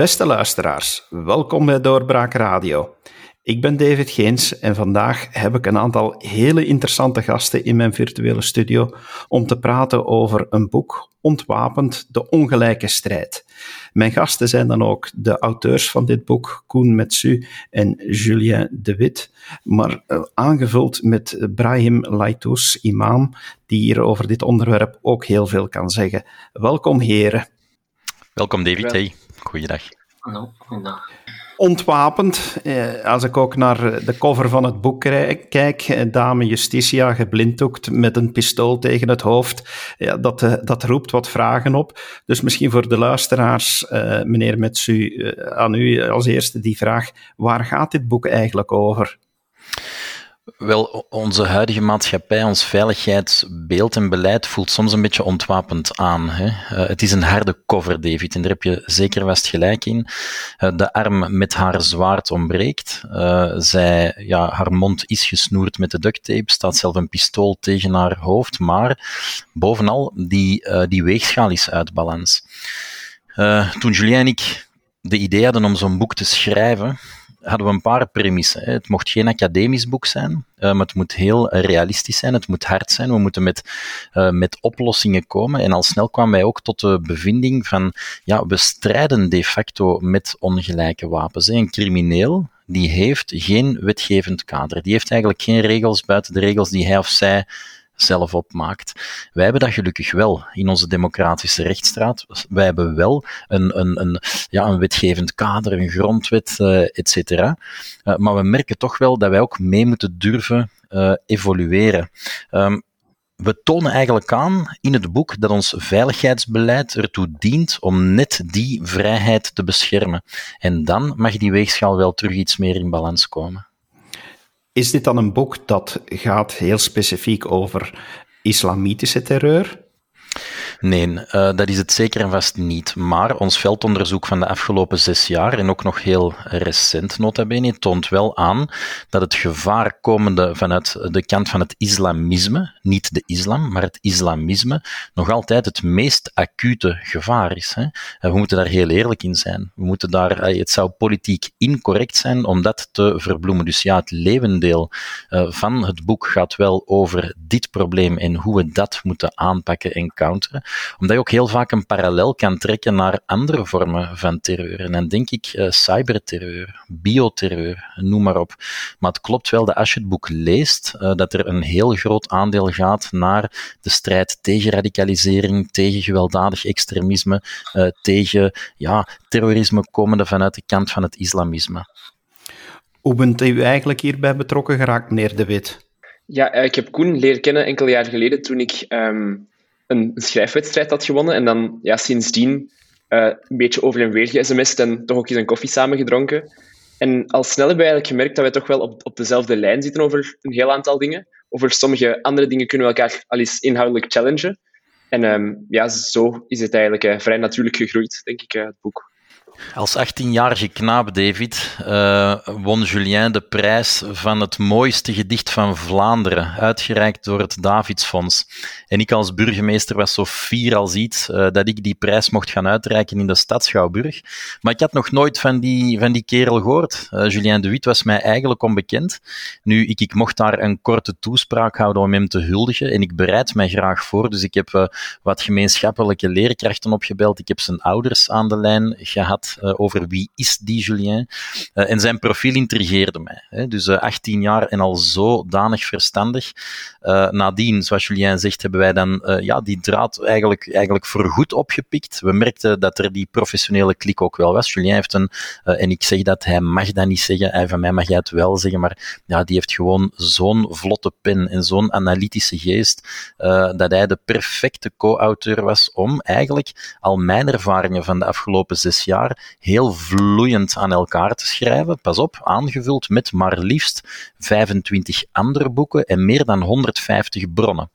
Beste luisteraars, welkom bij Doorbraak Radio. Ik ben David Geens en vandaag heb ik een aantal hele interessante gasten in mijn virtuele studio om te praten over een boek Ontwapend de ongelijke strijd. Mijn gasten zijn dan ook de auteurs van dit boek, Koen Metsu en Julien de Wit, maar uh, aangevuld met Brahim Laitous, imam, die hier over dit onderwerp ook heel veel kan zeggen. Welkom heren. Welkom David, hey, goeiedag. Hallo, goeiedag ontwapend. Eh, als ik ook naar de cover van het boek kijk, eh, dame Justitia geblinddoekt met een pistool tegen het hoofd, ja, dat, eh, dat roept wat vragen op. Dus misschien voor de luisteraars, meneer Metsu, aan u als eerste die vraag, waar gaat dit boek eigenlijk over? Wel, onze huidige maatschappij, ons veiligheidsbeeld en beleid voelt soms een beetje ontwapend aan. Hè? Uh, het is een harde cover, David, en daar heb je zeker vast gelijk in. Uh, de arm met haar zwaard ontbreekt. Uh, zij, ja, haar mond is gesnoerd met de duct tape, staat zelf een pistool tegen haar hoofd, maar bovenal, die, die weegschaal is uit balans. toen Julien en ik de idee hadden om zo'n boek te schrijven, hadden we een paar premissen. Het mocht geen academisch boek zijn, maar het moet heel realistisch zijn, het moet hard zijn, we moeten met, uh, met oplossingen komen. En al snel kwamen wij ook tot de bevinding van, ja, we strijden de facto met ongelijke wapens. Een crimineel, die heeft geen wetgevend kader. Die heeft eigenlijk geen regels buiten de regels die hij of zij zelf opmaakt. Wij hebben dat gelukkig wel in onze democratische rechtsstraat. Wij hebben wel een, een, een, ja, een wetgevend kader, een grondwet, uh, et cetera. Uh, maar we merken toch wel dat wij ook mee moeten durven uh, evolueren. Um, we tonen eigenlijk aan in het boek dat ons veiligheidsbeleid ertoe dient om net die vrijheid te beschermen. En dan mag die weegschaal wel terug iets meer in balans komen. Is dit dan een boek dat gaat heel specifiek over islamitische terreur? Nee, uh, dat is het zeker en vast niet. Maar ons veldonderzoek van de afgelopen zes jaar, en ook nog heel recent nota bene, toont wel aan dat het gevaar komende vanuit de kant van het islamisme, niet de islam, maar het islamisme, nog altijd het meest acute gevaar is. Hè. We moeten daar heel eerlijk in zijn. We moeten daar, uh, het zou politiek incorrect zijn om dat te verbloemen. Dus ja, het levendeel uh, van het boek gaat wel over dit probleem en hoe we dat moeten aanpakken en counteren omdat je ook heel vaak een parallel kan trekken naar andere vormen van terreur. En dan denk ik uh, cyberterreur, bioterreur, noem maar op. Maar het klopt wel dat als je het boek leest, uh, dat er een heel groot aandeel gaat naar de strijd tegen radicalisering, tegen gewelddadig extremisme, uh, tegen ja, terrorisme komende vanuit de kant van het islamisme. Hoe bent u eigenlijk hierbij betrokken geraakt, meneer De Wit? Ja, ik heb Koen leren kennen enkele jaar geleden toen ik um, een schrijfwedstrijd had gewonnen. En dan ja, sindsdien uh, een beetje over en weer ge en toch ook eens een koffie samen gedronken. En al snel hebben we eigenlijk gemerkt dat wij toch wel op, op dezelfde lijn zitten over een heel aantal dingen. Over sommige andere dingen kunnen we elkaar al eens inhoudelijk challengen. En um, ja, zo is het eigenlijk uh, vrij natuurlijk gegroeid, denk ik, uh, het boek. Als 18-jarige knaap, David, uh, won Julien de prijs van het mooiste gedicht van Vlaanderen, uitgereikt door het Davidsfonds. En ik als burgemeester was zo fier als iets uh, dat ik die prijs mocht gaan uitreiken in de stad Schouwburg. Maar ik had nog nooit van die, van die kerel gehoord. Uh, Julien de Wit was mij eigenlijk onbekend. Nu, ik, ik mocht daar een korte toespraak houden om hem te huldigen en ik bereid mij graag voor. Dus ik heb wat gemeenschappelijke leerkrachten opgebeld. Ik heb zijn ouders aan de lijn gehad uh, over wie is die Julien. Uh, en zijn profiel intrigeerde mij. Hè. Dus uh, eh, 18 jaar en al zodanig verstandig. nadien, zoals Julien zegt, hebben wij dan ja, die draad eigenlijk, eigenlijk voorgoed opgepikt. We merkten dat er die professionele klik ook wel was. Julien heeft een, en ik zeg dat, hij mag dat niet zeggen, hij, van mij mag hij het wel zeggen, maar ja, die heeft gewoon zo'n vlotte pen en zo'n analytische geest, dat hij de perfecte co-auteur was om eigenlijk al mijn ervaringen van de afgelopen zes jaar heel vloeiend aan elkaar te schrijven. Pas op, aangevuld met maar liefst 25 andere boeken en meer dan 150 bronnen.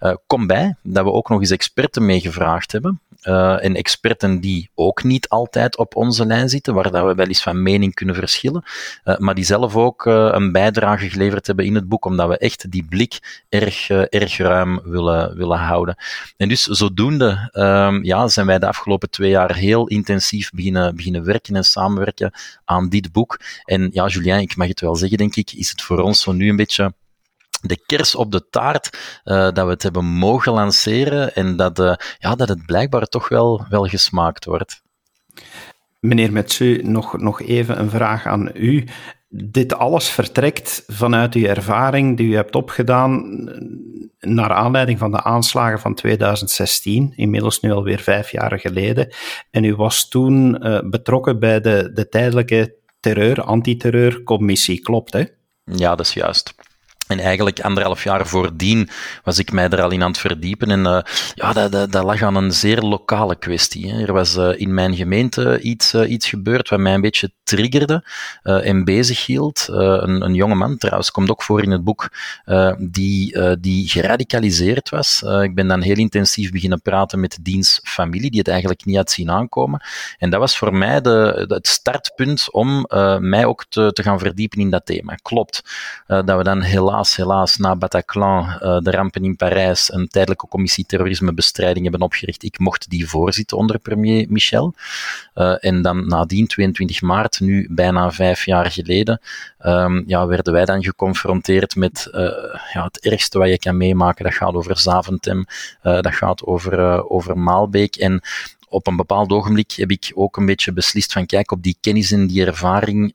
Uh, kom bij dat we ook nog eens experten meegevraagd hebben. Uh, en experten die ook niet altijd op onze lijn zitten, waar dat we wel eens van mening kunnen verschillen, uh, maar die zelf ook uh, een bijdrage geleverd hebben in het boek, omdat we echt die blik erg, erg ruim willen, willen houden. En dus zodoende um, ja, zijn wij de afgelopen twee jaar heel intensief beginnen, beginnen werken en samenwerken aan dit boek. En ja, Julien, ik mag het wel zeggen, denk ik, is het voor ons zo nu een beetje de kers op de taart uh, dat we het hebben mogen lanceren en dat, uh, ja, dat het blijkbaar toch wel, wel gesmaakt wordt. Meneer Metsu, nog, nog even een vraag aan u. Dit alles vertrekt vanuit uw ervaring die u hebt opgedaan naar aanleiding van de aanslagen van 2016, inmiddels nu alweer vijf jaar geleden. En u was toen uh, betrokken bij de, de tijdelijke terreur, antiterreurcommissie, klopt hè? Ja, dat is juist. En eigenlijk anderhalf jaar voordien was ik mij er al in aan het verdiepen. En uh, ja, dat, dat, dat, lag aan een zeer lokale kwestie. Hè. Er was uh, in mijn gemeente iets, uh, iets gebeurd wat mij een beetje triggerde en bezig hield. Een, een, jonge man, trouwens, komt ook voor in het boek, die, die geradicaliseerd was. ik ben dan heel intensief beginnen praten met diens familie, die het eigenlijk niet had zien aankomen. En dat was voor mij de, het startpunt om mij ook te, te gaan verdiepen in dat thema. Klopt, dat we dan helaas helaas, na Bataclan, uh, de rampen in Parijs, een tijdelijke commissie terrorismebestrijding hebben opgericht. Ik mocht die voorzitten onder premier Michel. Uh, en dan nadien, 22 maart, nu bijna vijf jaar geleden, um, ja, werden wij dan geconfronteerd met uh, ja, het ergste wat je kan meemaken. Dat gaat over Zaventem, dat gaat over, over Maalbeek. En op een bepaald ogenblik heb ik ook een beetje beslist van kijk, op die kennis en die ervaring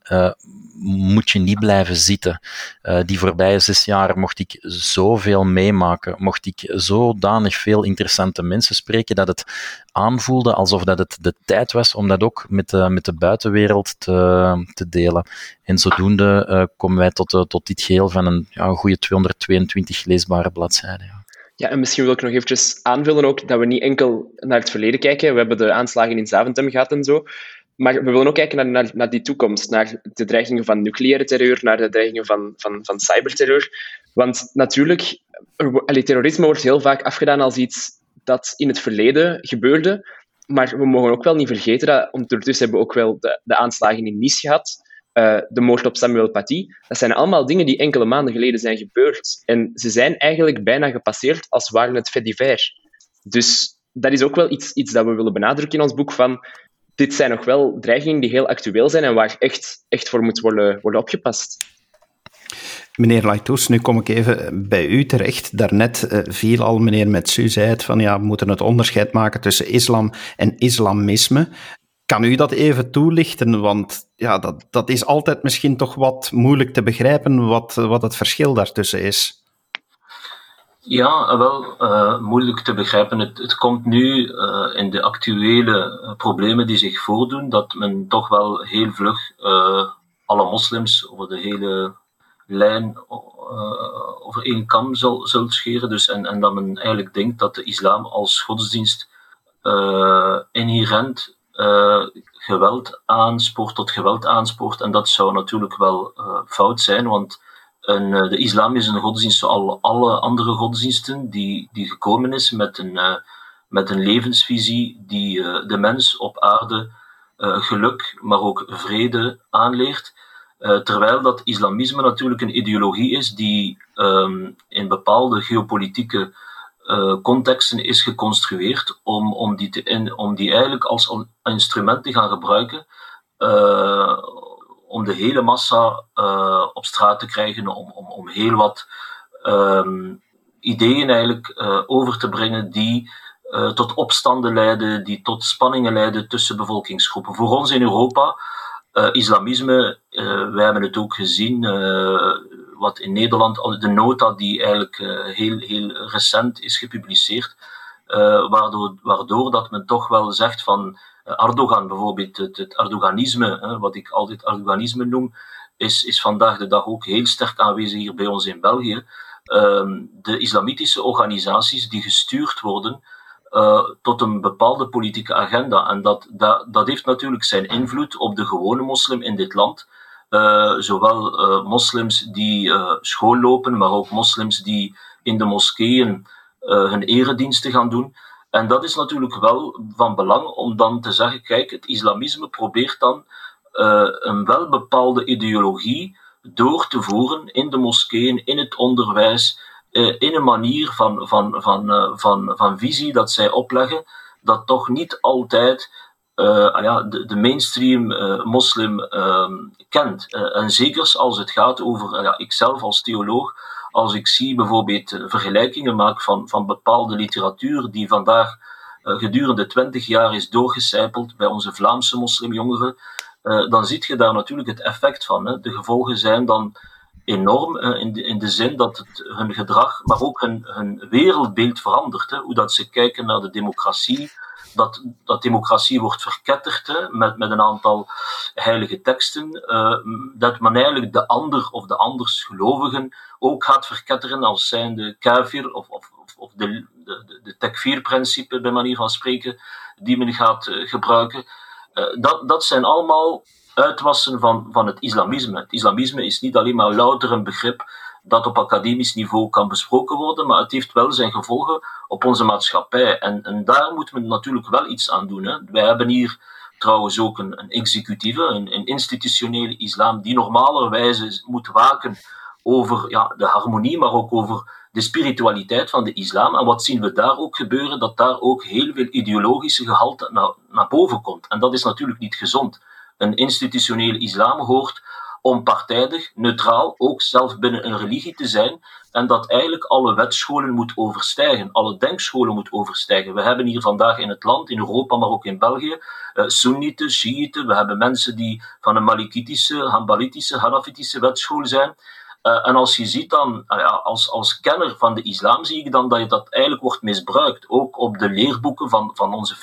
moet je niet blijven zitten. Uh, die voorbije zes jaar mocht ik zoveel meemaken, mocht ik zodanig veel interessante mensen spreken, dat het aanvoelde alsof dat het de tijd was om dat ook met de, met de buitenwereld te, te delen. En zodoende uh, komen wij tot, uh, tot dit geheel van een, ja, goede 222 leesbare bladzijden. Ja. Ja, en misschien wil ik nog eventjes aanvullen ook dat we niet enkel naar het verleden kijken. We hebben de aanslagen in Zaventem gehad en zo. Maar we willen ook kijken naar, naar, die toekomst, naar de dreigingen van nucleaire terreur, naar de dreigingen van, van, van cyberterreur. Want natuurlijk, allee, terrorisme wordt heel vaak afgedaan als iets dat in het verleden gebeurde. Maar we mogen ook wel niet vergeten dat ondertussen hebben we ook wel de, de aanslagen in Nice gehad. Uh, de moord op Samuel Paty. Dat zijn allemaal dingen die enkele maanden geleden zijn gebeurd. En ze zijn eigenlijk bijna gepasseerd als waren het fait divers. Dus dat is ook wel iets, iets dat we willen benadrukken in ons boek. Van, dit zijn nog wel dreigingen die heel actueel zijn en waar echt, echt voor moet worden, worden opgepast. Meneer Laitous, nu kom ik even bij u terecht. Daarnet uh, viel al meneer Metsu zei het van ja, we moeten het onderscheid maken tussen islam en islamisme. Kan u dat even toelichten? Want ja, dat, dat is altijd misschien toch wat moeilijk te begrijpen wat, wat het verschil daartussen is. Ja, wel uh, moeilijk te begrijpen. Het, het komt nu uh, in de actuele uh, problemen die zich voordoen, dat men toch wel heel vlug alle moslims over de hele lijn over één kam zal, zult scheren. Dus, en, en dat men eigenlijk denkt dat de islam als godsdienst inherent geweld aanspoort, tot geweld aanspoort. En dat zou natuurlijk wel fout zijn, want en, uh, de islam is een godsdienst zoals alle andere godsdiensten die, die gekomen is met een, uh, met een levensvisie die uh, de mens op aarde geluk, maar ook vrede aanleert. terwijl dat islamisme natuurlijk een ideologie is die um, in bepaalde geopolitieke contexten is geconstrueerd om, om, die te in, om die eigenlijk als instrument te gaan gebruiken om de hele massa uh, op straat te krijgen, om, om, om heel wat um, ideeën eigenlijk uh, over te brengen die uh, tot opstanden leiden, die tot spanningen leiden tussen bevolkingsgroepen. Voor ons in Europa, islamisme, wij hebben het ook gezien, wat in Nederland, de nota die eigenlijk heel, heel recent is gepubliceerd, waardoor, waardoor dat men toch wel zegt van Erdogan bijvoorbeeld, het, het Erdoganisme, wat ik altijd Erdoganisme noem, is, is vandaag de dag ook heel sterk aanwezig hier bij ons in België. Ehm, de islamitische organisaties die gestuurd worden uh, tot een bepaalde politieke agenda. En dat, dat, dat heeft natuurlijk zijn invloed op de gewone moslim in dit land. Uh, zowel uh, moslims die school lopen, maar ook moslims die in de moskeeën hun erediensten gaan doen. En dat is natuurlijk wel van belang om dan te zeggen, kijk, het islamisme probeert dan uh, een wel bepaalde ideologie door te voeren in de moskeeën, in het onderwijs, uh, in een manier van, van, van, uh, van, van visie dat zij opleggen, dat toch niet altijd uh, ja, de, de mainstream moslim uh, kent. en zeker als het gaat over, ikzelf als theoloog, als ik zie bijvoorbeeld vergelijkingen maak van, van bepaalde literatuur die vandaag gedurende twintig jaar is doorgecijpeld bij onze Vlaamse moslimjongeren, dan zie je daar natuurlijk het effect van. Hè. De gevolgen zijn dan enorm in, de, in de zin dat het hun gedrag, maar ook hun, hun wereldbeeld verandert. Hè. Hoe dat ze kijken naar de democratie, dat, dat democratie wordt verketterd met, met een aantal heilige teksten, uh, dat men eigenlijk de ander of de andersgelovigen ook gaat verketteren als zijnde kafir of, of, of de, de, de tekfir-principe, bij manier van spreken, die men gaat uh, gebruiken. Uh, dat, dat zijn allemaal uitwassen van, van het islamisme. Het islamisme is niet alleen maar louter een begrip dat op academisch niveau kan besproken worden, maar het heeft wel zijn gevolgen op onze maatschappij. En, en daar moeten we natuurlijk wel iets aan doen. Hè. Wij hebben hier trouwens ook een, een executieve, een, een institutionele islam, die normalerwijze moet waken over ja, de harmonie, maar ook over de spiritualiteit van de islam. En wat zien we daar ook gebeuren? Dat daar ook heel veel ideologische gehalte naar, naar boven komt. En dat is natuurlijk niet gezond. Een institutionele islam hoort onpartijdig, neutraal, ook zelf binnen een religie te zijn, en dat eigenlijk alle wetscholen moet overstijgen, alle denkscholen moet overstijgen. We hebben hier vandaag in het land, in Europa, maar ook in België, uh, Soenieten, Shiiten, we hebben mensen die van een Malikitische, Hanbalitische, Hanafitische wetschool zijn. Uh, en als je ziet dan, ja, als, als kenner van de islam, zie ik dan dat je dat eigenlijk wordt misbruikt. Ook op de leerboeken van, van onze 50.000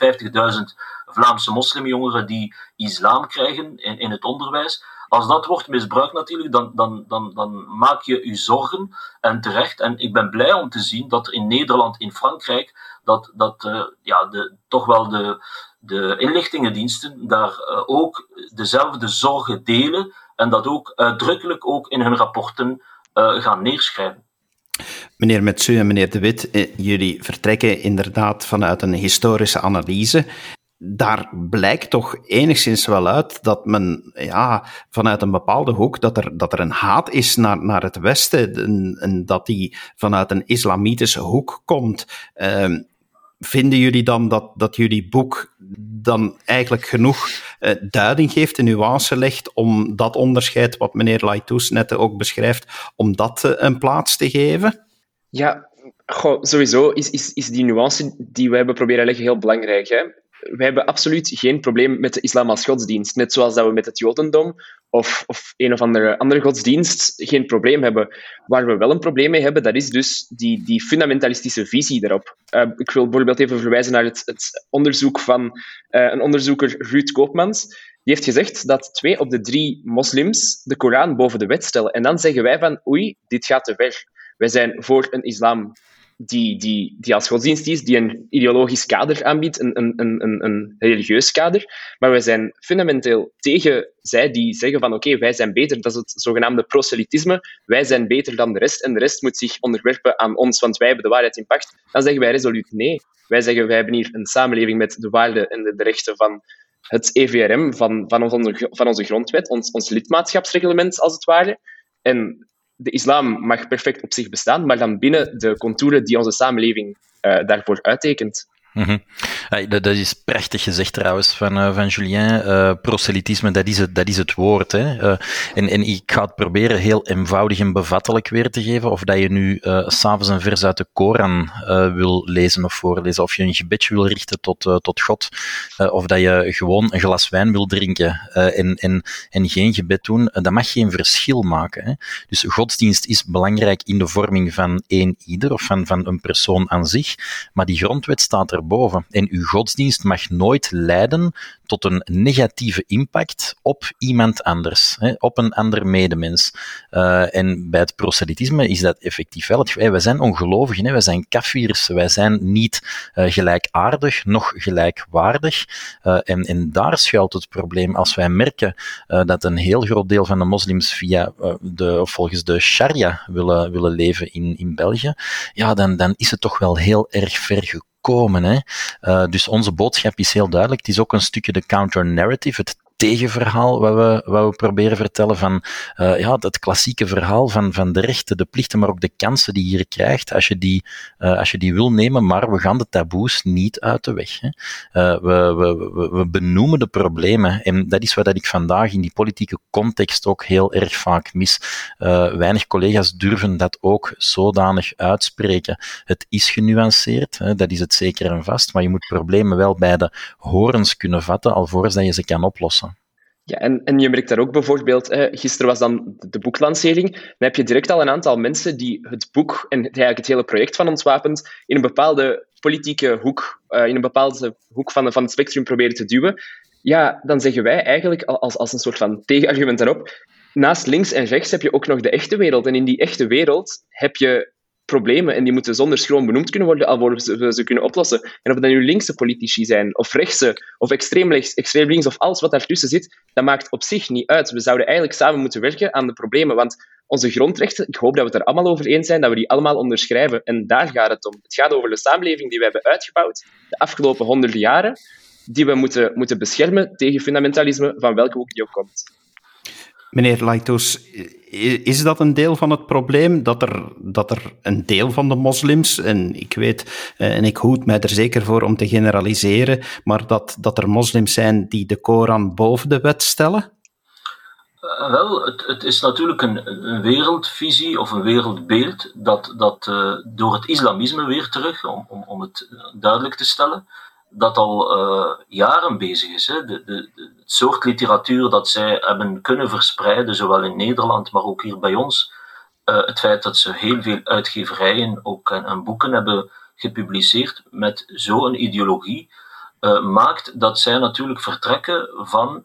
Vlaamse moslimjongeren die islam krijgen in, in het onderwijs. Als dat wordt misbruikt natuurlijk, dan, dan, dan, dan maak je je zorgen en terecht. En ik ben blij om te zien dat in Nederland, in Frankrijk, dat, dat uh, ja, de, toch wel de, de inlichtingendiensten daar uh, ook dezelfde zorgen delen en dat ook uitdrukkelijk ook in hun rapporten uh, gaan neerschrijven. Meneer Metsu en meneer De Wit, jullie vertrekken inderdaad vanuit een historische analyse daar blijkt toch enigszins wel uit dat men ja, vanuit een bepaalde hoek, dat er, dat er een haat is naar, naar het Westen en, en dat die vanuit een islamitische hoek komt. Uh, vinden jullie dan dat, dat jullie boek dan eigenlijk genoeg uh, duiding geeft, een nuance legt om dat onderscheid, wat meneer Laitous net ook beschrijft, om dat uh, een plaats te geven? Ja, sowieso is, is, is die nuance die we hebben proberen leggen heel belangrijk. Hè? Wij hebben absoluut geen probleem met de islam als godsdienst. Net zoals dat we met het jodendom of, of een of andere, andere godsdienst geen probleem hebben. Waar we wel een probleem mee hebben, dat is dus die, die fundamentalistische visie daarop. Uh, ik wil bijvoorbeeld even verwijzen naar het, het onderzoek van uh, een onderzoeker Ruud Koopmans. Die heeft gezegd dat twee op de drie moslims de Koran boven de wet stellen. En dan zeggen wij van, oei, dit gaat te ver. Wij zijn voor een islam die, die, die als godsdienst is, die een ideologisch kader aanbiedt, een, een, een, een religieus kader. Maar wij zijn fundamenteel tegen zij die zeggen van oké, wij zijn beter, dat is het zogenaamde proselytisme, wij zijn beter dan de rest en de rest moet zich onderwerpen aan ons, want wij hebben de waarheid in pacht. Dan zeggen wij resoluut nee. Wij zeggen wij hebben hier een samenleving met de waarden en de, rechten van het EVRM, van, van, onze, van onze grondwet, ons, ons lidmaatschapsreglement als het ware. En de islam mag perfect op zich bestaan, maar dan binnen de contouren die onze samenleving uh, daarvoor uittekent. Mm -hmm. dat, is prachtig gezegd trouwens van, uh, van Julien. Uh, proselytisme, dat is het, dat is het woord. Hè. Uh, en, en ik ga het proberen heel eenvoudig en bevattelijk weer te geven. Of dat je nu s'avonds een vers uit de Koran wil lezen of voorlezen. Of je een gebedje wil richten tot, tot God. of dat je gewoon een glas wijn wil drinken en, en, en geen gebed doen. dat mag geen verschil maken. Hè. Dus godsdienst is belangrijk in de vorming van één ieder of van, van een persoon aan zich. Maar die grondwet staat er En uw godsdienst mag nooit leiden tot een negatieve impact op iemand anders, hè, op een ander medemens. Uh, en bij het proselytisme is dat effectief wel het geval. Wij zijn ongelovigen, hè, wij zijn kafirs, wij zijn niet uh, gelijkaardig, nog gelijkwaardig. Uh, en, en daar schuilt het probleem. Als wij merken dat een heel groot deel van de moslims via de, volgens de sharia willen, willen leven in, in België, ja, dan, dan is het toch wel heel erg ver gekomen voorkomen. Hè. Uh, dus onze boodschap is heel duidelijk. Het is ook een stukje de counter-narrative, het tegenverhaal wat we, wat we proberen vertellen van uh, ja, het klassieke verhaal van, van de rechten, de plichten, maar ook de kansen die je krijgt als je die, uh, als je die wil nemen, maar we gaan de taboes niet uit de weg. Hè. Uh, we, we, we, benoemen de problemen en dat is wat ik vandaag in die politieke context ook heel erg vaak mis. weinig collega's durven dat ook zodanig uitspreken. Het is genuanceerd, hè, dat is het zeker en vast, maar je moet problemen wel bij de horens kunnen vatten alvorens dat je ze kan oplossen. Ja, en, en je merkt daar ook bijvoorbeeld, eh, gisteren was dan de boeklancering, dan heb je direct al een aantal mensen die het boek en eigenlijk het hele project van Ontwapend in een bepaalde politieke hoek, uh, in een bepaalde hoek van, van het spectrum proberen te duwen. Ja, dan zeggen wij eigenlijk als, als een soort van tegenargument daarop, naast links en rechts heb je ook nog de echte wereld. En in die echte wereld heb je problemen en die moeten zonder schroom benoemd kunnen worden, alvorens we ze kunnen oplossen. En of dat nu linkse politici zijn, of rechtse, of extreem rechts, extreem links, of alles wat daartussen zit, dat maakt op zich niet uit. We zouden eigenlijk samen moeten werken aan de problemen, want onze grondrechten, ik hoop dat we het er allemaal over eens zijn, dat we die allemaal onderschrijven. En daar gaat het om. Het gaat over de samenleving die we hebben uitgebouwd de afgelopen honderden jaren, die we moeten, moeten beschermen tegen fundamentalisme, van welke hoek die ook komt. Meneer Laitos, is dat een deel van het probleem? Dat er, dat er een deel van de moslims, en ik weet, eh, en ik hoed mij er zeker voor om te generaliseren, maar dat, dat er moslims zijn die de Koran boven de wet stellen? Uh, wel, het, het, is natuurlijk een, een, wereldvisie of een wereldbeeld dat, dat uh, door het islamisme weer terug, om, om, om het duidelijk te stellen, dat al uh, jaren bezig is. Hè. De, de, de, het soort literatuur dat zij hebben kunnen verspreiden, zowel in Nederland, maar ook hier bij ons. Uh, het feit dat ze heel veel uitgeverijen ook en, en boeken hebben gepubliceerd met zo'n ideologie, uh, maakt dat zij natuurlijk vertrekken van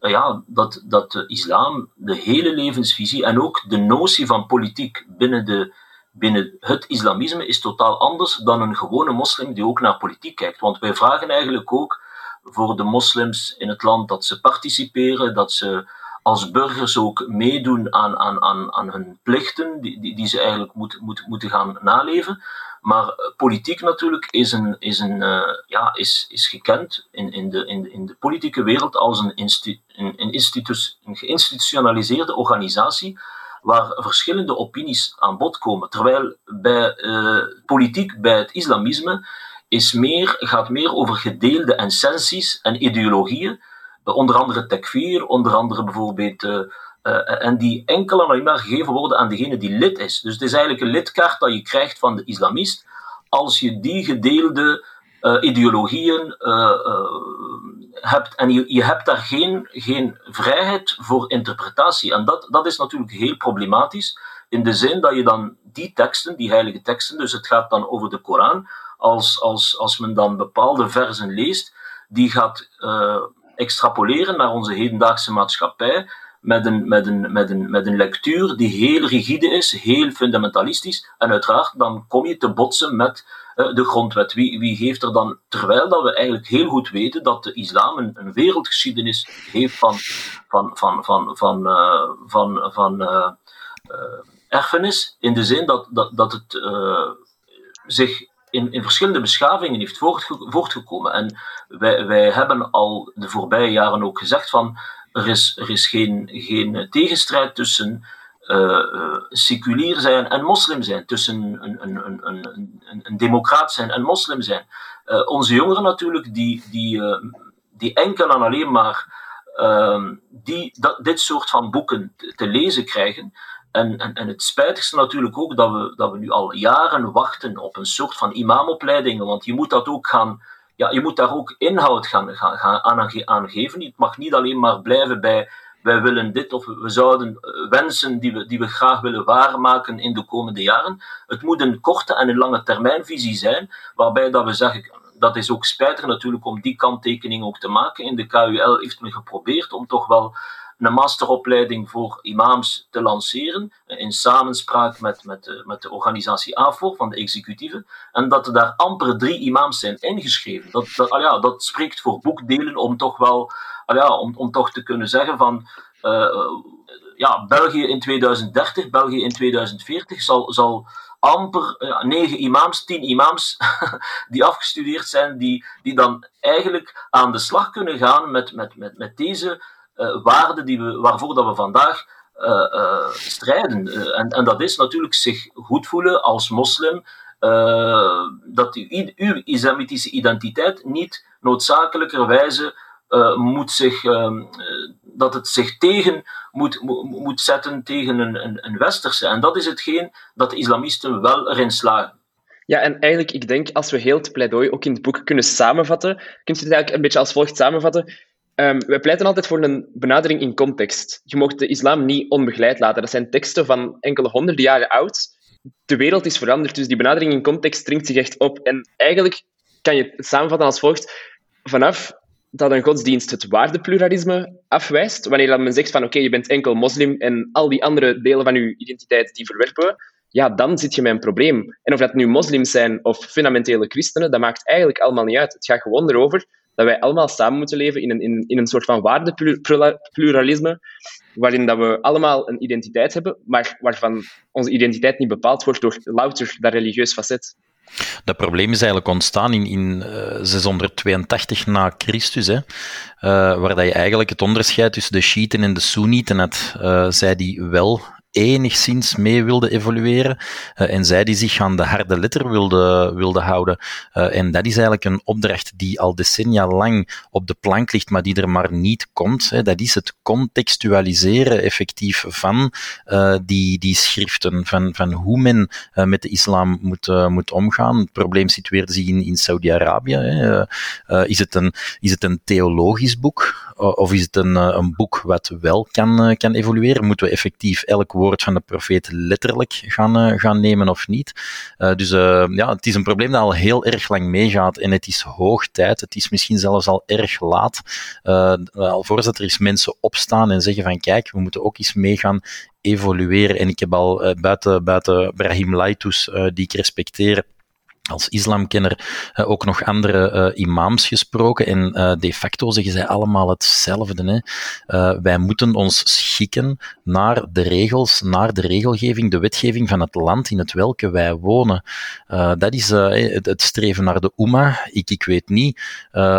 ja, dat, dat de islam de hele levensvisie en ook de notie van politiek binnen de binnen het islamisme is totaal anders dan een gewone moslim die ook naar politiek kijkt. Want wij vragen eigenlijk ook voor de moslims in het land dat ze participeren, dat ze als burgers ook meedoen aan, aan, aan, aan hun plichten, die, die, die ze eigenlijk moet, moet, moeten gaan naleven. Maar eh, politiek natuurlijk is, een, is, een, uh, ja, is, is gekend in, in, de, in, in de politieke wereld als een, institu een, institu een geïnstitutionaliseerde organisatie waar verschillende opinies aan bod komen. Terwijl bij uh, politiek, bij het islamisme, is meer, gaat meer over gedeelde essenties en ideologieën. Uh, onder andere tekfir, onder andere bijvoorbeeld. Uh, en die enkel en alleen maar gegeven worden aan degene die lid is. Dus het is eigenlijk een lidkaart dat je krijgt van de islamist. Als je die gedeelde ideologieën hebt en je, je hebt daar geen, geen vrijheid voor interpretatie. En dat, dat is natuurlijk heel problematisch, in de zin dat je dan die teksten, die heilige teksten, dus het gaat dan over de Koran, als, als, als men dan bepaalde versen leest, die gaat extrapoleren naar onze hedendaagse maatschappij, met een, met, een, met, een, met een lectuur die heel rigide is, heel fundamentalistisch. En uiteraard, dan kom je te botsen met de grondwet. Wie, wie heeft er dan, terwijl dat we eigenlijk heel goed weten dat de islam een, een wereldgeschiedenis heeft van, van, van, van, van, uh, van, van uh, erfenis, in de zin dat, dat, dat het zich in, in verschillende beschavingen heeft voortgekomen. En wij, wij hebben al de voorbije jaren ook gezegd van er is, er is geen, geen tegenstrijd tussen seculier zijn en moslim zijn, tussen een, een, een, een, een democraat zijn en moslim zijn. Uh, onze jongeren natuurlijk, die, die, die enkel en alleen maar uh, die, dat, dit soort van boeken te, lezen krijgen. En, en, en, het spijtigste natuurlijk ook dat we, dat we nu al jaren wachten op een soort van imamopleidingen, want je moet dat ook gaan ja, je moet daar ook inhoud gaan, gaan, gaan aan, geven. Het mag niet alleen maar blijven bij wij willen dit of we zouden eh, wensen die we, die we graag willen waarmaken in de komende jaren. Het moet een korte en een lange termijnvisie zijn, waarbij dat we zeggen, dat is ook spijtig natuurlijk om die kanttekening ook te maken. In de KUL heeft men geprobeerd om toch wel een masteropleiding voor imams te lanceren, in samenspraak met, met, de, met de organisatie AFOR van de executieve, en dat er daar amper drie imams zijn ingeschreven. Dat, dat, ja, dat spreekt voor boekdelen om toch wel, ja, om, om toch te kunnen zeggen van, uh, ja, België in 2030, België in 2040 zal, zal amper negen imams, tien imams die afgestudeerd zijn, die, die dan eigenlijk aan de slag kunnen gaan met, met, met, met deze waarden die we, waarvoor dat we vandaag strijden. en, en dat is natuurlijk zich goed voelen als moslim, dat uw, uw islamitische identiteit niet noodzakelijkerwijze uh, moet zich, uh, dat het zich tegen moet, moet zetten tegen een, een, een westerse. En dat is hetgeen dat de islamisten wel erin slagen. Ja, en eigenlijk, ik denk, als we heel het pleidooi ook in het boek kunnen samenvatten, kun je het eigenlijk een beetje als volgt samenvatten. Um, wij pleiten altijd voor een benadering in context. Je mocht de islam niet onbegeleid laten. Dat zijn teksten van enkele honderden jaren oud. De wereld is veranderd, dus die benadering in context dringt zich echt op. En eigenlijk kan je het samenvatten als volgt. Vanaf dat een godsdienst het waardepluralisme afwijst, wanneer dat men zegt van oké, je bent enkel moslim en al die andere delen van je identiteit die verwerpen we, ja, dan zit je met een probleem. En of dat nu moslims zijn of fundamentele christenen, dat maakt eigenlijk allemaal niet uit. Het gaat gewoon erover dat wij allemaal samen moeten leven in een, in, in een soort van waardepluralisme, waarin dat we allemaal een identiteit hebben, maar waarvan onze identiteit niet bepaald wordt door louter dat religieus facet. Dat probleem is eigenlijk ontstaan in, in 682 eh, na Christus, hè, uh, waar dat je eigenlijk het onderscheid tussen de Shiiten en de Soenieten had. Uh, zij die wel enigszins mee wilde evolueren uh, en zij die zich aan de harde letter wilde, wilde houden. Uh, en dat is eigenlijk een opdracht die al decennia lang op de plank ligt, maar die er maar niet komt. Hè. Dat is het contextualiseren effectief van uh, die, die schriften, van, van hoe men met de islam moet, moet omgaan. Het probleem situeert zich in, in Saudi-Arabië. is, het een, is het een theologisch boek? Of is het een, een boek wat wel kan, kan evolueren? Moeten we effectief elk woord van de profeet letterlijk gaan, uh, gaan nemen of niet. Dus ja, het is een probleem dat al heel erg lang meegaat en het is hoog tijd. Het is misschien zelfs al erg laat. alvorens dat er eens mensen opstaan en zeggen van kijk, we moeten ook eens meegaan evolueren. En ik heb al buiten, buiten Brahim Laitus, die ik respecteer, als islamkenner uh, ook nog andere uh, imams gesproken en uh, de facto zeggen zij allemaal hetzelfde. Hè. wij moeten ons schikken naar de regels, naar de regelgeving, de wetgeving van het land in het welke wij wonen. dat is het, het, streven naar de Ummah. Ik, ik weet niet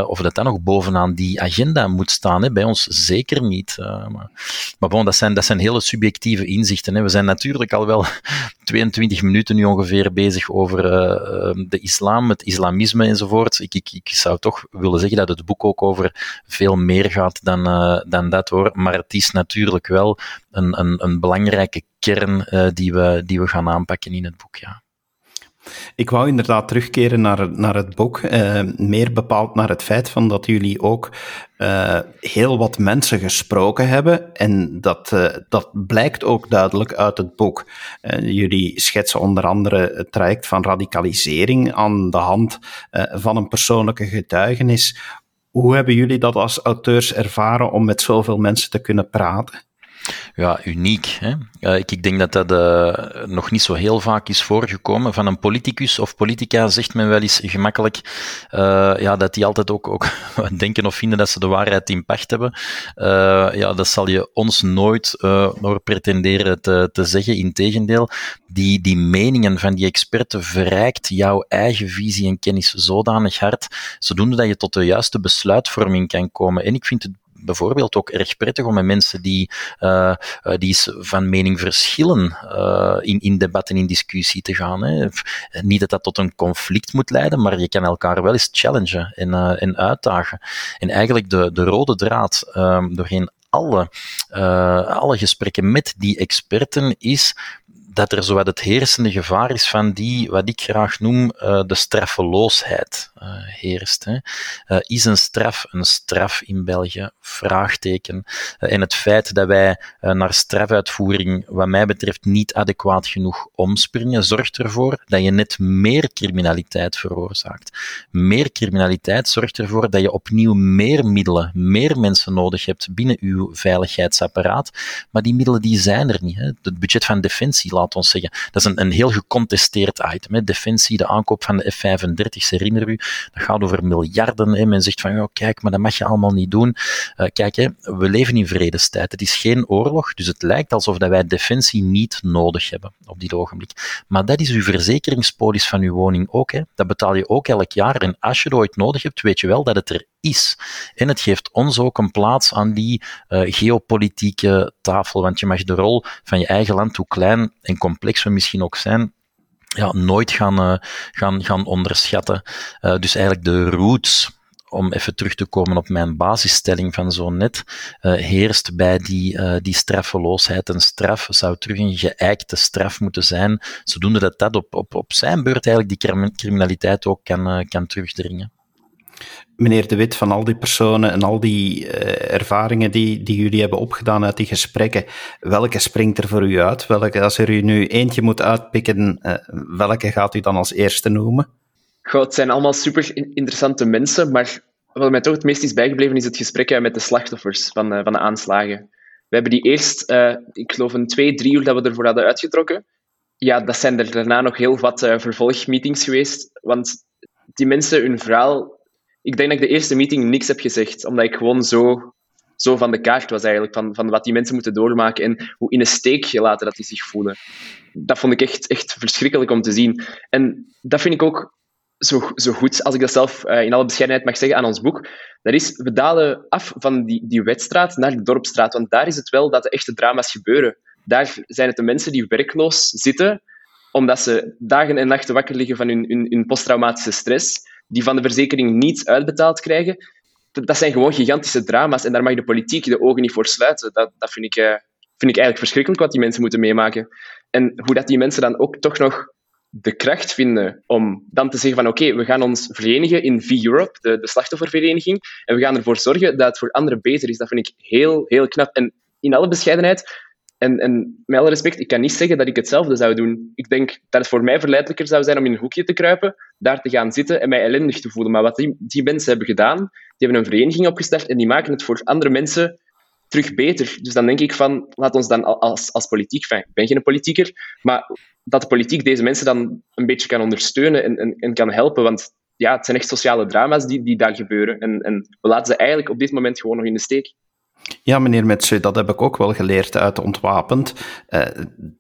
of dat dan nog bovenaan die agenda moet staan. Hè. Bij ons zeker niet. maar maar bon, dat, zijn, dat zijn hele subjectieve inzichten. Hè. We zijn natuurlijk al wel 22 minuten nu ongeveer bezig over de islam, het islamisme enzovoort. Ik, ik, ik zou toch willen zeggen dat het boek ook over veel meer gaat dan, uh, dan dat hoor. Maar het is natuurlijk wel een, een, een belangrijke kern uh, die, we, die we gaan aanpakken in het boek. Ja. Ik wou inderdaad terugkeren naar, naar het boek, uh, meer bepaald naar het feit van dat jullie ook uh, heel wat mensen gesproken hebben. En dat, uh, dat blijkt ook duidelijk uit het boek. jullie schetsen onder andere het traject van radicalisering aan de hand van een persoonlijke getuigenis. Hoe hebben jullie dat als auteurs ervaren om met zoveel mensen te kunnen praten? Ja, uniek. Hè? Ik, ik, denk dat dat uh, nog niet zo heel vaak is voorgekomen. Van een politicus of politica zegt men wel eens gemakkelijk uh, ja, dat die altijd ook, ook denken of vinden dat ze de waarheid in pacht hebben. ja, dat zal je ons nooit door pretenderen te, te zeggen. Integendeel, die, die meningen van die experten verrijkt jouw eigen visie en kennis zodanig hard, zodoende dat je tot de juiste besluitvorming kan komen. En ik vind het bijvoorbeeld ook erg prettig om met mensen die, uh, die van mening verschillen uh, in, in debat en in discussie te gaan. Hè. Niet dat dat tot een conflict moet leiden, maar je kan elkaar wel eens challengen en, en uitdagen. En eigenlijk de, de rode draad um, doorheen alle, alle gesprekken met die experten is dat er zowat het heersende gevaar is van die, wat ik graag noem, uh, de straffeloosheid uh, heerst. Hè. Uh, is een straf een straf in België? Vraagteken. en het feit dat wij naar strafuitvoering, wat mij betreft, niet adequaat genoeg omspringen, zorgt ervoor dat je net meer criminaliteit veroorzaakt. Meer criminaliteit zorgt ervoor dat je opnieuw meer middelen, meer mensen nodig hebt binnen uw veiligheidsapparaat. Maar die middelen die zijn er niet. Hè. Het budget van Defensie laat ons zeggen. Dat is een, een heel gecontesteerd item. Hè. Defensie, de aankoop van de F-35, herinner u, dat gaat over miljarden. Hè. Men zegt van, ja, kijk, maar dat mag je allemaal niet doen. Uh, kijk, hè, we leven in vredestijd. Het is geen oorlog, dus het lijkt alsof dat wij defensie niet nodig hebben op dit ogenblik. Maar dat is uw verzekeringspolis van uw woning ook. Hè. Dat betaal je ook elk jaar. En als je het ooit nodig hebt, weet je wel dat het er is. En het geeft ons ook een plaats aan die uh, geopolitieke tafel, want je mag de rol van je eigen land, hoe klein en complex we misschien ook zijn, ja, nooit gaan, uh, gaan, gaan onderschatten. Uh, dus eigenlijk de roots om even terug te komen op mijn basisstelling van zo net, heerst bij die, die straffeloosheid. Een straf zou terug een geëikte straf moeten zijn, zodoende dat dat op, op, op zijn beurt eigenlijk die criminaliteit ook kan, kan terugdringen meneer De Wit, van al die personen en al die uh, ervaringen die, die jullie hebben opgedaan uit die gesprekken, welke springt er voor u uit? Welke, als er u nu eentje moet uitpikken, uh, welke gaat u dan als eerste noemen? Goh, het zijn allemaal super interessante mensen, maar wat mij toch het meest is bijgebleven is het gesprek met de slachtoffers van, van de aanslagen. We hebben die eerst, ik geloof een twee, drie uur dat we ervoor hadden uitgetrokken. Ja, dat zijn er daarna nog heel wat vervolgmeetings geweest, want die mensen, hun verhaal ik denk dat ik de eerste meeting niks heb gezegd, omdat ik gewoon zo, zo van de kaart was eigenlijk, van, van wat die mensen moeten doormaken en hoe in een steek gelaten dat die zich voelen. Dat vond ik echt, echt verschrikkelijk om te zien. En dat vind ik ook zo, zo goed, als ik dat zelf uh, in alle bescheidenheid mag zeggen, aan ons boek. Dat is, we dalen af van die, die wetstraat naar de dorpstraat, want daar is het wel dat de echte drama's gebeuren. Daar zijn het de mensen die werkloos zitten, omdat ze dagen en nachten wakker liggen van hun, hun posttraumatische stress die van de verzekering niets uitbetaald krijgen, dat zijn gewoon gigantische drama's. En daar mag de politiek de ogen niet voor sluiten. Dat, dat vind, ik, uh, vind ik eigenlijk verschrikkelijk wat die mensen moeten meemaken. En hoe dat die mensen dan ook toch nog de kracht vinden om dan te zeggen van oké, we gaan ons verenigen in V-Europe, de, de slachtoffervereniging, en we gaan ervoor zorgen dat het voor anderen beter is. Dat vind ik heel, heel knap. En in alle bescheidenheid, en, en met alle respect, ik kan niet zeggen dat ik hetzelfde zou doen. Ik denk dat het voor mij verleidelijker zou zijn om in een hoekje te kruipen, daar te gaan zitten en mij ellendig te voelen. Maar wat die, die mensen hebben gedaan, die hebben een vereniging opgestart en die maken het voor andere mensen terug beter. Dus dan denk ik van, laat ons dan als, als politiek, ik ben geen politieker, maar dat de politiek deze mensen dan een beetje kan ondersteunen en, en, en kan helpen. Want ja, het zijn echt sociale drama's die, die daar gebeuren. En, en we laten ze eigenlijk op dit moment gewoon nog in de steek. Ja, meneer Metsu, dat heb ik ook wel geleerd uit Ontwapend. Uh,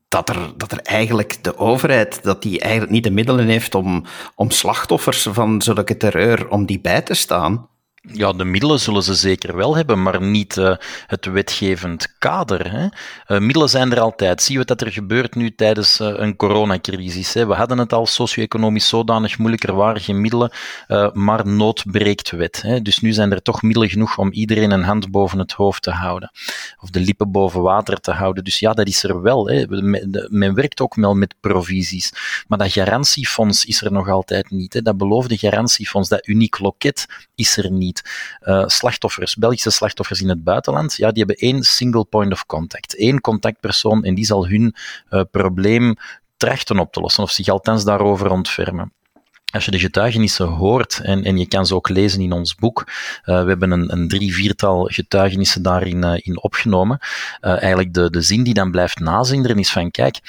dat, er, dat er eigenlijk de overheid dat die eigenlijk niet de middelen heeft om, om slachtoffers van zulke terreur om die bij te staan. Ja, de middelen zullen ze zeker wel hebben, maar niet uh, het wetgevend kader. Hè. Uh, middelen zijn er altijd. Zie je wat er gebeurt nu tijdens uh, een coronacrisis. Hè. We hadden het al socio-economisch zodanig moeilijker, waren geen middelen, maar nood breekt wet. Hè. Dus nu zijn er toch middelen genoeg om iedereen een hand boven het hoofd te houden. Of de lippen boven water te houden. Dus ja, dat is er wel. Hè. Men werkt ook wel met provisies. Maar dat garantiefonds is er nog altijd niet. Hè. Dat beloofde garantiefonds, dat uniek loket, is er niet. Uh, slachtoffers, Belgische slachtoffers in het buitenland, ja, die hebben één single point of contact. Eén contactpersoon en die zal hun uh, probleem trachten op te lossen, of zich althans daarover ontfermen als je de getuigenissen hoort, en, en je kan ze ook lezen in ons boek, uh, we hebben een, een drie, viertal getuigenissen daarin in opgenomen. Eigenlijk de, de zin die dan blijft nazinderen is van, kijk,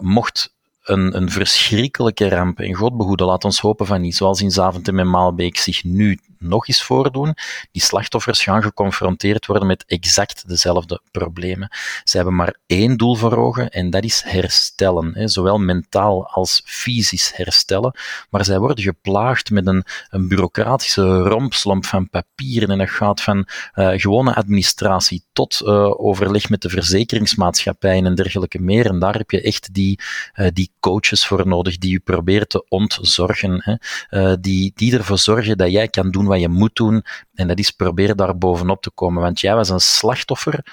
mocht een, een verschrikkelijke ramp, en God behoede, laat ons hopen van niet, zoals in Zaventem en Maalbeek zich nu nog eens voordoen. Die slachtoffers gaan geconfronteerd worden met exact dezelfde problemen. Ze hebben maar één doel voor ogen en dat is herstellen. Hè, zowel mentaal als fysisch herstellen. Maar zij worden geplaagd met een, een bureaucratische rompslomp van papieren en dat gaat van uh, gewone administratie tot uh, overleg met de verzekeringsmaatschappij en dergelijke meer. En daar heb je echt die, uh, die coaches voor nodig die je proberen te ontzorgen. Hè, die, die ervoor zorgen dat jij kan doen wat je moet doen. En dat is proberen daar bovenop te komen. Want jij was een slachtoffer.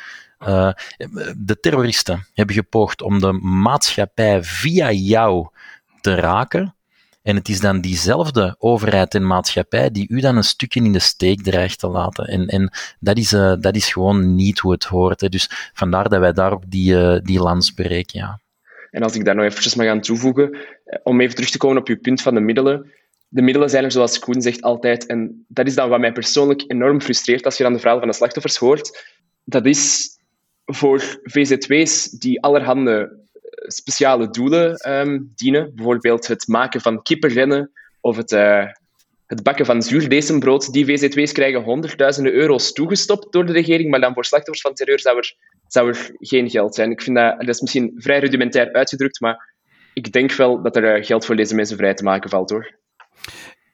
Uh, de terroristen hebben gepoogd om de maatschappij via jou te raken. En het is dan diezelfde overheid en maatschappij die u dan een stukje in de steek dreigt te laten. En, en dat, is, uh, dat is gewoon niet hoe het hoort. Hè. Dus vandaar dat wij daar ook die, uh, die lans breken. Ja. En als ik daar nog eventjes mag aan toevoegen, om even terug te komen op uw punt van de middelen de middelen zijn er, zoals Koen zegt, altijd. En dat is dan wat mij persoonlijk enorm frustreert als je dan de verhalen van de slachtoffers hoort. Dat is voor VZW's die allerhande speciale doelen ehm, dienen. Bijvoorbeeld het maken van kippenrennen of het, uh, het bakken van zuurdezenbrood. Die VZW's krijgen honderdduizenden euro's toegestopt door de regering, maar dan voor slachtoffers van terreur zou er, zou er geen geld zijn. Ik vind dat, dat is misschien vrij rudimentair uitgedrukt, maar ik denk wel dat er eh, geld voor deze mensen vrij te maken valt, hoor.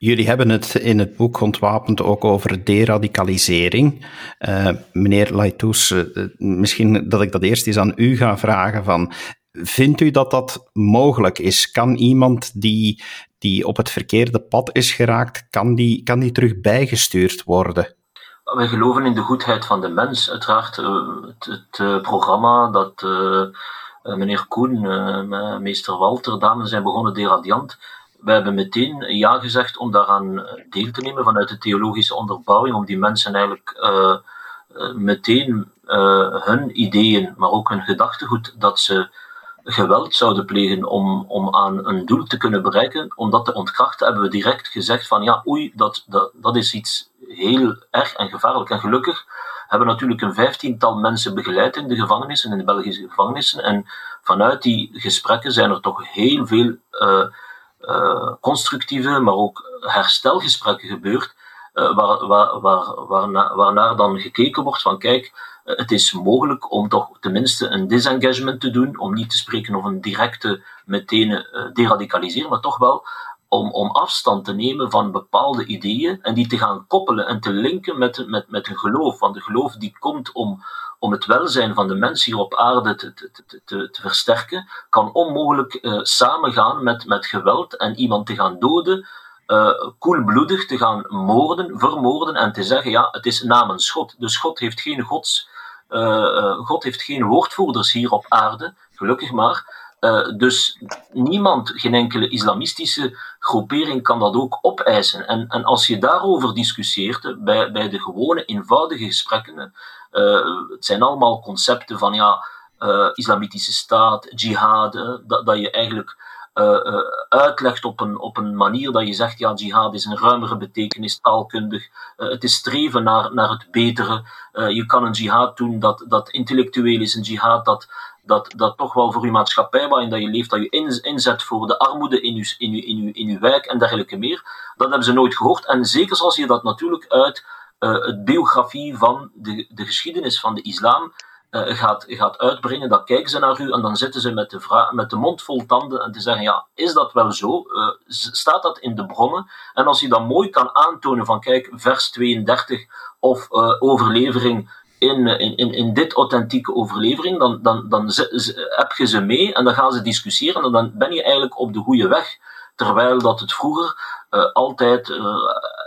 Jullie hebben het in het boek Ontwapend ook over deradicalisering. Uh, meneer Laitous, uh, misschien dat ik dat eerst eens aan u ga vragen van, vindt u dat dat mogelijk is? Kan iemand die, die op het verkeerde pad is geraakt, kan die, kan die terug bijgestuurd worden? Wij geloven in de goedheid van de mens. Uiteraard, het, het programma dat meneer Koen, meester Walter, dames zijn begonnen deradiant wij hebben meteen ja gezegd om daaraan deel te nemen vanuit de theologische onderbouwing, om die mensen eigenlijk uh, meteen uh, hun ideeën, maar ook hun gedachtegoed, dat ze geweld zouden plegen om, om aan een doel te kunnen bereiken, om dat te ontkrachten, hebben we direct gezegd van ja, oei, dat, dat, dat is iets heel erg en gevaarlijk. En gelukkig hebben we natuurlijk een vijftiental mensen begeleid in de gevangenissen, in de Belgische gevangenissen. En vanuit die gesprekken zijn er toch heel veel uh, constructieve, maar ook herstelgesprekken gebeurt, uh, waar, waar, waar, waarna, waarnaar dan gekeken wordt van kijk, uh, het is mogelijk om toch tenminste een disengagement te doen, om niet te spreken over een directe meteen deradicaliseren, maar toch wel om, om afstand te nemen van bepaalde ideeën en die te gaan koppelen en te linken met, met, met een geloof. Want de geloof die komt om, om het welzijn van de mens hier op aarde te, te, te, te versterken, kan onmogelijk uh, samengaan met, met geweld en iemand te gaan doden, uh, koelbloedig te gaan moorden, vermoorden en te zeggen, ja, het is namens God. Dus God heeft geen gods, uh, God heeft geen woordvoerders hier op aarde, gelukkig maar. Uh, dus niemand, geen enkele islamistische groepering kan dat ook opeisen. En, en als je daarover discussieert, bij, bij de gewone, eenvoudige gesprekken, uh, het zijn allemaal concepten van ja, uh, islamitische staat, jihad, dat, dat je eigenlijk uitlegt op een, op een manier dat je zegt, ja, jihad is een ruimere betekenis, taalkundig, het is streven naar, naar het betere. je kan een jihad doen dat, dat intellectueel is, een jihad dat, dat, dat toch wel voor je maatschappij waarin dat je leeft, dat je in, inzet voor de armoede in je, in, in, in je wijk en dergelijke meer. Dat hebben ze nooit gehoord. En zeker als je dat natuurlijk uit uh, het biografie van de, de geschiedenis van de islam uh, gaat, gaat uitbrengen, dan kijken ze naar u en dan zitten ze met de, met de mond vol tanden en te zeggen, ja, is dat wel zo? Uh, staat dat in de bronnen? En als je dan mooi kan aantonen van, kijk, vers 32 of overlevering in, in, in, dit authentieke overlevering, dan, dan, dan heb je ze mee en dan gaan ze discussiëren en dan ben je eigenlijk op de goede weg. Terwijl dat het vroeger uh, altijd uh,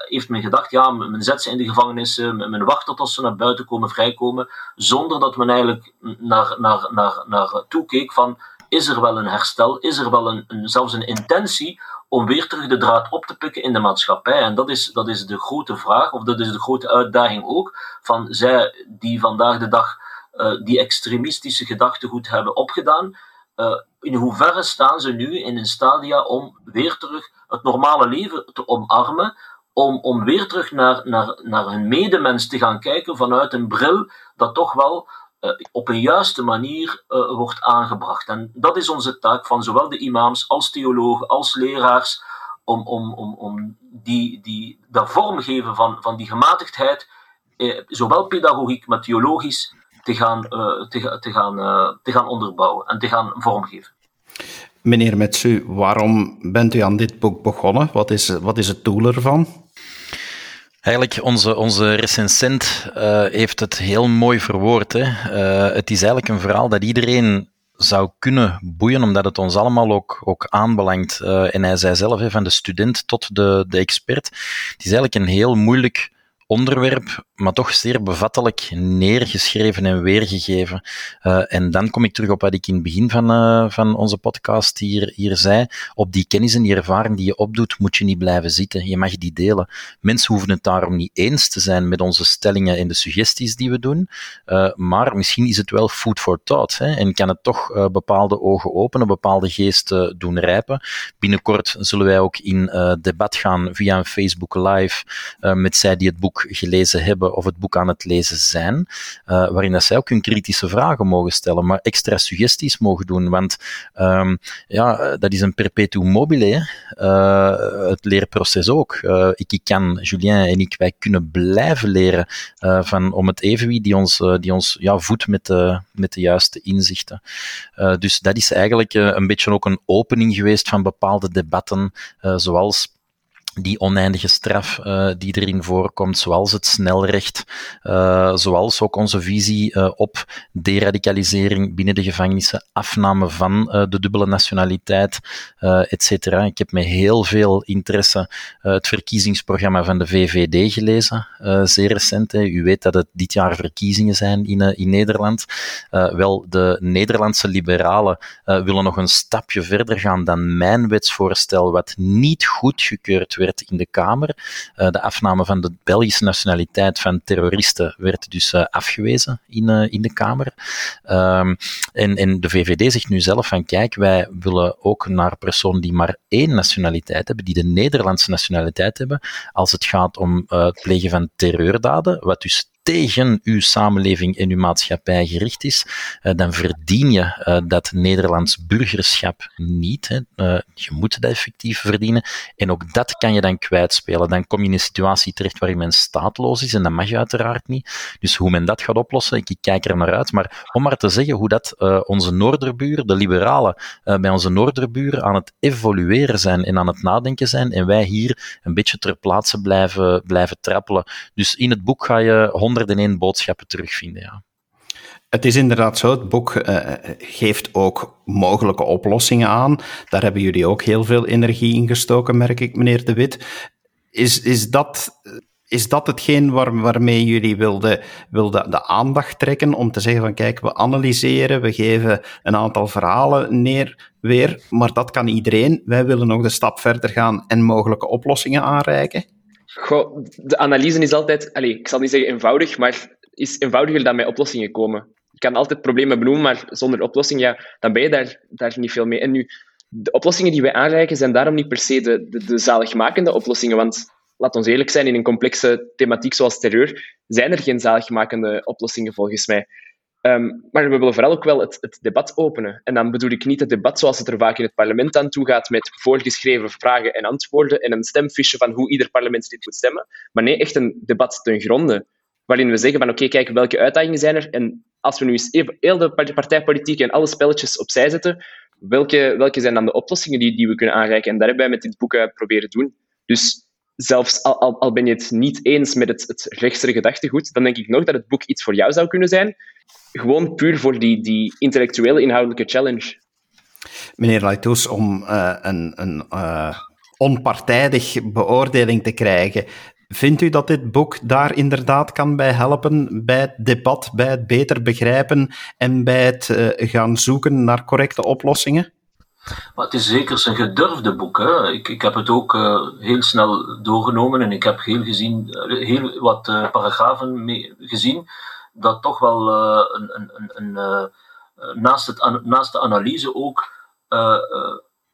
heeft men gedacht, ja, men zet ze in de gevangenis, men wacht tot als ze naar buiten komen, vrijkomen, zonder dat men eigenlijk naar, naar, naar, naar toekeek van, is er wel een herstel, is er wel een, zelfs een intentie om weer terug de draad op te pikken in de maatschappij. En dat is, dat is de grote vraag, of dat is de grote uitdaging ook, van zij die vandaag de dag uh, die extremistische gedachtegoed hebben opgedaan, uh, in hoeverre staan ze nu in een stadia om weer terug het normale leven te omarmen, om, om weer terug naar, naar, naar hun medemens te gaan kijken vanuit een bril dat toch wel op een juiste manier uh, wordt aangebracht. En dat is onze taak van zowel de imams als theologen als leraars, om, om, om, om die, die, dat vormgeven van, van die gematigdheid, eh, zowel pedagogiek, maar theologisch, te gaan, uh, te, te, gaan, te gaan onderbouwen en te gaan vormgeven. Meneer Metsu, waarom bent u aan dit boek begonnen? Wat is, wat is het doel ervan? Eigenlijk, onze, onze recensent uh, heeft het heel mooi verwoord. Hè. Uh, het is eigenlijk een verhaal dat iedereen zou kunnen boeien, omdat het ons allemaal ook, ook aanbelangt. Uh, en hij zei zelf, hè, van de student tot de, de expert. Het is eigenlijk een heel moeilijk onderwerp, maar toch zeer bevattelijk neergeschreven en weergegeven. Uh, en dan kom ik terug op wat ik in het begin van, uh, van onze podcast hier, hier zei. Op die kennis en die ervaring die je opdoet, moet je niet blijven zitten. Je mag die delen. Mensen hoeven het daarom niet eens te zijn met onze stellingen en de suggesties die we doen. Uh, maar misschien is het wel food for thought. Hè, en kan het toch bepaalde ogen openen, bepaalde geesten doen rijpen. Binnenkort zullen wij ook in debat gaan via een Facebook Live met zij die het boek gelezen hebben of het boek aan het lezen zijn, waarin dat zij ook hun kritische vragen mogen stellen, maar extra suggesties mogen doen. Want um, ja, dat is een perpetuum mobile, het leerproces ook. ik, ik kan, Julien en ik, wij kunnen blijven leren van, om het evenwicht die ons, die ons ja, voedt met de, met de juiste inzichten. dus dat is eigenlijk een beetje ook een opening geweest van bepaalde debatten, zoals die oneindige straf uh, die erin voorkomt, zoals het snelrecht, uh, zoals ook onze visie uh, op deradicalisering binnen de gevangenissen, afname van de dubbele nationaliteit, et cetera. Ik heb met heel veel interesse het verkiezingsprogramma van de VVD gelezen, zeer recent. Hè. U weet dat het dit jaar verkiezingen zijn in, in Nederland. wel, de Nederlandse liberalen willen nog een stapje verder gaan dan mijn wetsvoorstel, wat niet goedgekeurd werd in de Kamer. Uh, de afname van de Belgische nationaliteit van terroristen werd dus uh, afgewezen in, uh, in de Kamer. Um, en, en de VVD zegt nu zelf van kijk, wij willen ook naar personen die maar één nationaliteit hebben, die de Nederlandse nationaliteit hebben, als het gaat om het plegen van terreurdaden, wat dus tegen uw samenleving en uw maatschappij gericht is, uh, dan verdien je uh, dat Nederlands burgerschap niet. Hè. Uh, je moet dat effectief verdienen. En ook dat kan je dan kwijtspelen. Dan kom je in een situatie terecht waarin men staatloos is en dat mag je uiteraard niet. Dus hoe men dat gaat oplossen, ik, kijk er naar uit. Maar om maar te zeggen hoe dat onze noorderburen, de liberalen, bij onze noorderburen aan het evolueren zijn en aan het nadenken zijn en wij hier een beetje ter plaatse blijven, blijven trappelen. Dus in het boek ga je 101 boodschappen terugvinden. Ja. Het is inderdaad zo, het boek uh, geeft ook mogelijke oplossingen aan. Daar hebben jullie ook heel veel energie in gestoken, merk ik, meneer De Wit. Is, is, dat, is dat hetgeen waar, waarmee jullie wilden, wilden de aandacht trekken om te zeggen van kijk, we analyseren, we geven een aantal verhalen neer weer, maar dat kan iedereen. Wij willen nog de stap verder gaan en mogelijke oplossingen aanreiken? De analyse is altijd, allez, ik zal niet zeggen eenvoudig, maar is eenvoudiger dan met oplossingen komen. Je kan altijd problemen benoemen, maar zonder oplossing, ja, dan ben je daar, daar niet veel mee. En nu, de oplossingen die wij aanreiken zijn daarom niet per se de, de, de zaligmakende oplossingen, want laat ons eerlijk zijn, in een complexe thematiek zoals terreur zijn er geen zaligmakende oplossingen volgens mij. Um, maar we willen vooral ook wel het, het, debat openen. En dan bedoel ik niet het debat zoals het er vaak in het parlement aan toe gaat, met voorgeschreven vragen en antwoorden en een stemfiche van hoe ieder parlementslid moet stemmen. Maar nee, echt een debat ten gronde. Waarin we zeggen van oké, kijk, welke uitdagingen zijn er? En als we nu eens even heel de partijpolitiek en alle spelletjes opzij zetten, welke, welke zijn dan de oplossingen die, die we kunnen aanreiken? En daar hebben wij met dit boek uh, proberen doen. Dus zelfs al, al, al, ben je het niet eens met het, het rechtsere gedachtegoed, dan denk ik nog dat het boek iets voor jou zou kunnen zijn. Gewoon puur voor die, die intellectuele, inhoudelijke challenge. Meneer Laitous, om uh, een, een uh, onpartijdig beoordeling te krijgen, vindt u dat dit boek daar inderdaad kan bij helpen, bij het debat, bij het beter begrijpen en bij het uh, gaan zoeken naar correcte oplossingen? Maar het is zeker een gedurfde boek. Hè. Ik, ik heb het ook uh, heel snel doorgenomen en ik heb heel, gezien, uh, heel wat uh, paragrafen mee, gezien dat toch wel een, een, een naast, het, naast de analyse ook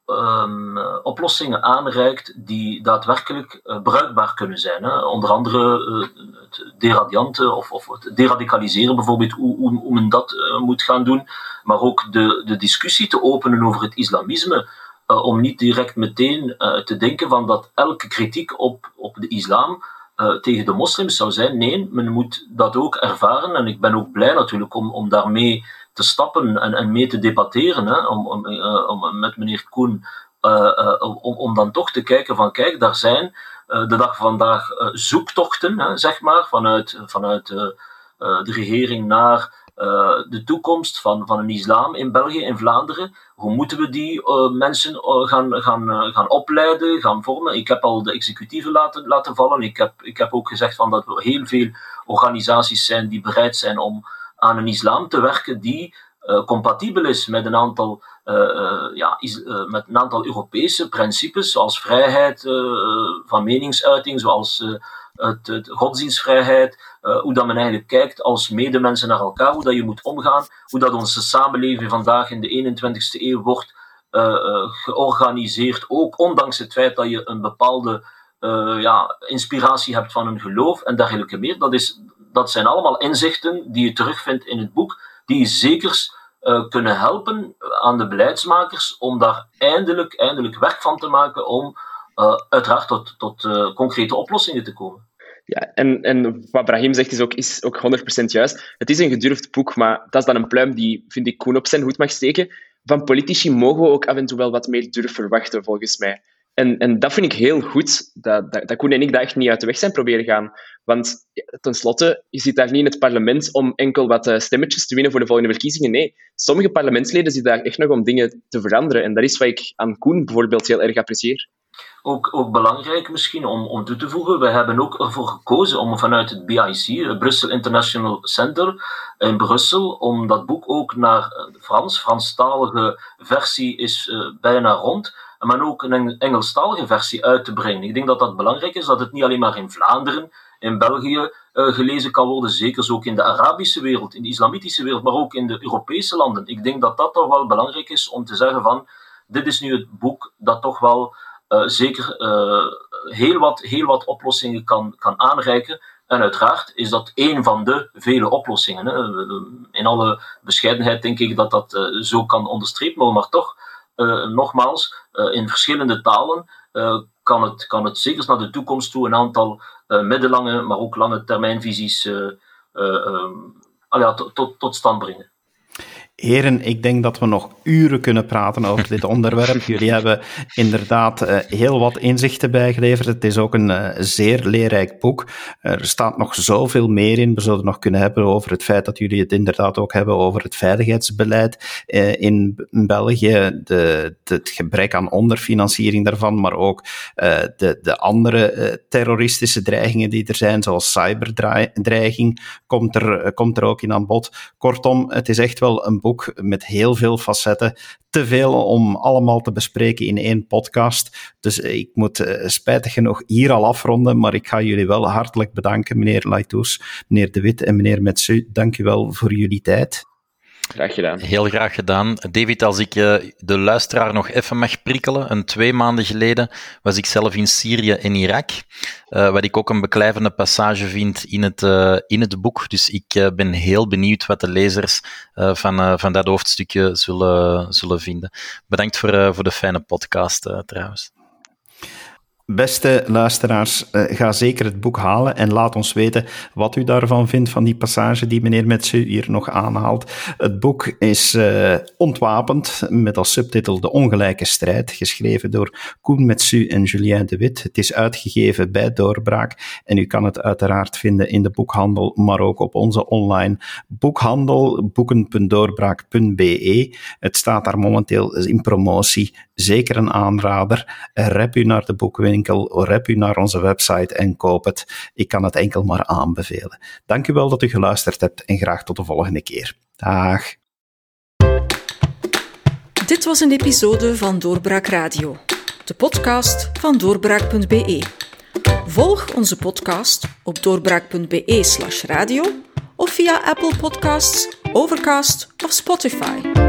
um, oplossingen aanreikt die daadwerkelijk uh, bruikbaar kunnen zijn. Hè. Onder andere uh, het deradianten of, of het deradicaliseren bijvoorbeeld, hoe, hoe, men dat uh, moet gaan doen. Maar ook de, de discussie te openen over het islamisme. om niet direct meteen te denken van dat elke kritiek op, op de islam tegen de moslims zou zijn. Nee, men moet dat ook ervaren. En ik ben ook blij natuurlijk om, om daarmee te stappen en, en mee te debatteren, hè, om, om, uh, om met meneer Koen, uh, om, om dan toch te kijken van kijk, daar zijn de dag van vandaag zoektochten, hè, zeg maar, vanuit, vanuit de regering naar de toekomst van, van een islam in België, in Vlaanderen. Hoe moeten we die mensen gaan, gaan, gaan opleiden, gaan vormen? Ik heb al de executieven laten, laten vallen. Ik heb, ik heb ook gezegd van dat er heel veel organisaties zijn die bereid zijn om aan een islam te werken die uh, compatibel is met een aantal, uh, ja, is, met een aantal Europese principes, zoals vrijheid van meningsuiting, zoals het, het, godsdienstvrijheid, hoe dat men eigenlijk kijkt als medemensen naar elkaar, hoe dat je moet omgaan, hoe dat onze samenleving vandaag in de 21ste eeuw wordt georganiseerd, ook ondanks het feit dat je een bepaalde ja, inspiratie hebt van een geloof en dergelijke meer. Dat, is, dat zijn allemaal inzichten die je terugvindt in het boek, die zeker kunnen helpen aan de beleidsmakers om daar eindelijk, eindelijk werk van te maken om uiteraard tot, tot concrete oplossingen te komen. Ja, en, en wat Brahim zegt is ook, is ook 100% juist. Het is een gedurfd boek, maar dat is dan een pluim die, vind ik, Koen op zijn hoed mag steken. Van politici mogen we ook af en toe wel wat meer durf verwachten, volgens mij. En, en dat vind ik heel goed, dat, dat, dat Koen en ik daar echt niet uit de weg zijn proberen gaan. Want tenslotte, je zit daar niet in het parlement om enkel wat eh, stemmetjes te winnen voor de volgende verkiezingen. Nee, sommige parlementsleden zitten daar echt nog om dingen te veranderen. En dat is wat ik aan Koen bijvoorbeeld heel erg apprecieer. Ook, ook belangrijk misschien om, om toe te voegen, we hebben ook ervoor gekozen om vanuit het BIC, het Brussel International Center in Brussel, om dat boek ook naar de Frans, Franstalige versie is uh, bijna rond, maar ook een Engelstalige versie uit te brengen. Ik denk dat dat belangrijk is, dat het niet alleen maar in Vlaanderen, in België uh, gelezen kan worden, zeker ook in de Arabische wereld, in de islamitische wereld, maar ook in de Europese landen. Ik denk dat dat toch wel belangrijk is om te zeggen van, dit is nu het boek dat toch wel uh, zeker uh, heel, wat, heel wat oplossingen kan, kan aanreiken. En uiteraard is dat één van de vele oplossingen. Hè. In alle bescheidenheid denk ik dat dat zo kan onderstrepen worden, maar toch, nogmaals, in verschillende talen kan, het, kan het zeker naar de toekomst toe een aantal middellange, maar ook lange termijnvisies um, ja, tot, tot stand brengen. Heren, ik denk dat we nog uren kunnen praten over dit onderwerp. Jullie hebben inderdaad uh, heel wat inzichten bijgeleverd. Het is ook een uh, zeer leerrijk boek. Er staat nog zoveel meer in. We zullen het nog kunnen hebben over het feit dat jullie het inderdaad ook hebben over het veiligheidsbeleid uh, in België, de, het gebrek aan onderfinanciering daarvan, maar ook de, de andere terroristische dreigingen die er zijn, zoals cyberdreiging, komt er, komt er ook in aan bod. Kortom, het is echt wel een boek met heel veel facetten. Te veel om allemaal te bespreken in één podcast. Dus ik moet uh, spijtig genoeg hier al afronden, maar ik ga jullie wel hartelijk bedanken, meneer Laitous, meneer De Wit en meneer Metsu. Dank u wel voor jullie tijd. Graag gedaan. Heel graag gedaan. David, als ik uh, de luisteraar nog even mag prikkelen. Een twee maanden geleden was ik zelf in Syrië en Irak. Uh, wat ik ook een beklijvende passage vind in het, uh, in het boek. Dus ik ben heel benieuwd wat de lezers van, van dat hoofdstukje zullen, zullen vinden. Bedankt voor, voor de fijne podcast trouwens. Beste luisteraars, uh, ga zeker het boek halen en laat ons weten wat u daarvan vindt, van die passage die meneer Metsu hier nog aanhaalt. Het boek is uh, ontwapend, met als subtitel De Ongelijke Strijd, geschreven door Koen Metsu en Julien de Wit. Het is uitgegeven bij Doorbraak en u kan het uiteraard vinden in de boekhandel, maar ook op onze online boekhandel, boeken.doorbraak.be. Het staat daar momenteel in promotie, zeker een aanrader. Rep u naar de boekwinkel winkel, rep u naar onze website en koop het. Ik kan het enkel maar aanbevelen. Dank u wel dat u geluisterd hebt en graag tot de volgende keer. Dag. Dit was een episode van Doorbraak Radio, de podcast van doorbraak.be. Volg onze podcast op doorbraak.be/slash radio of via Apple Podcasts, Overcast of Spotify.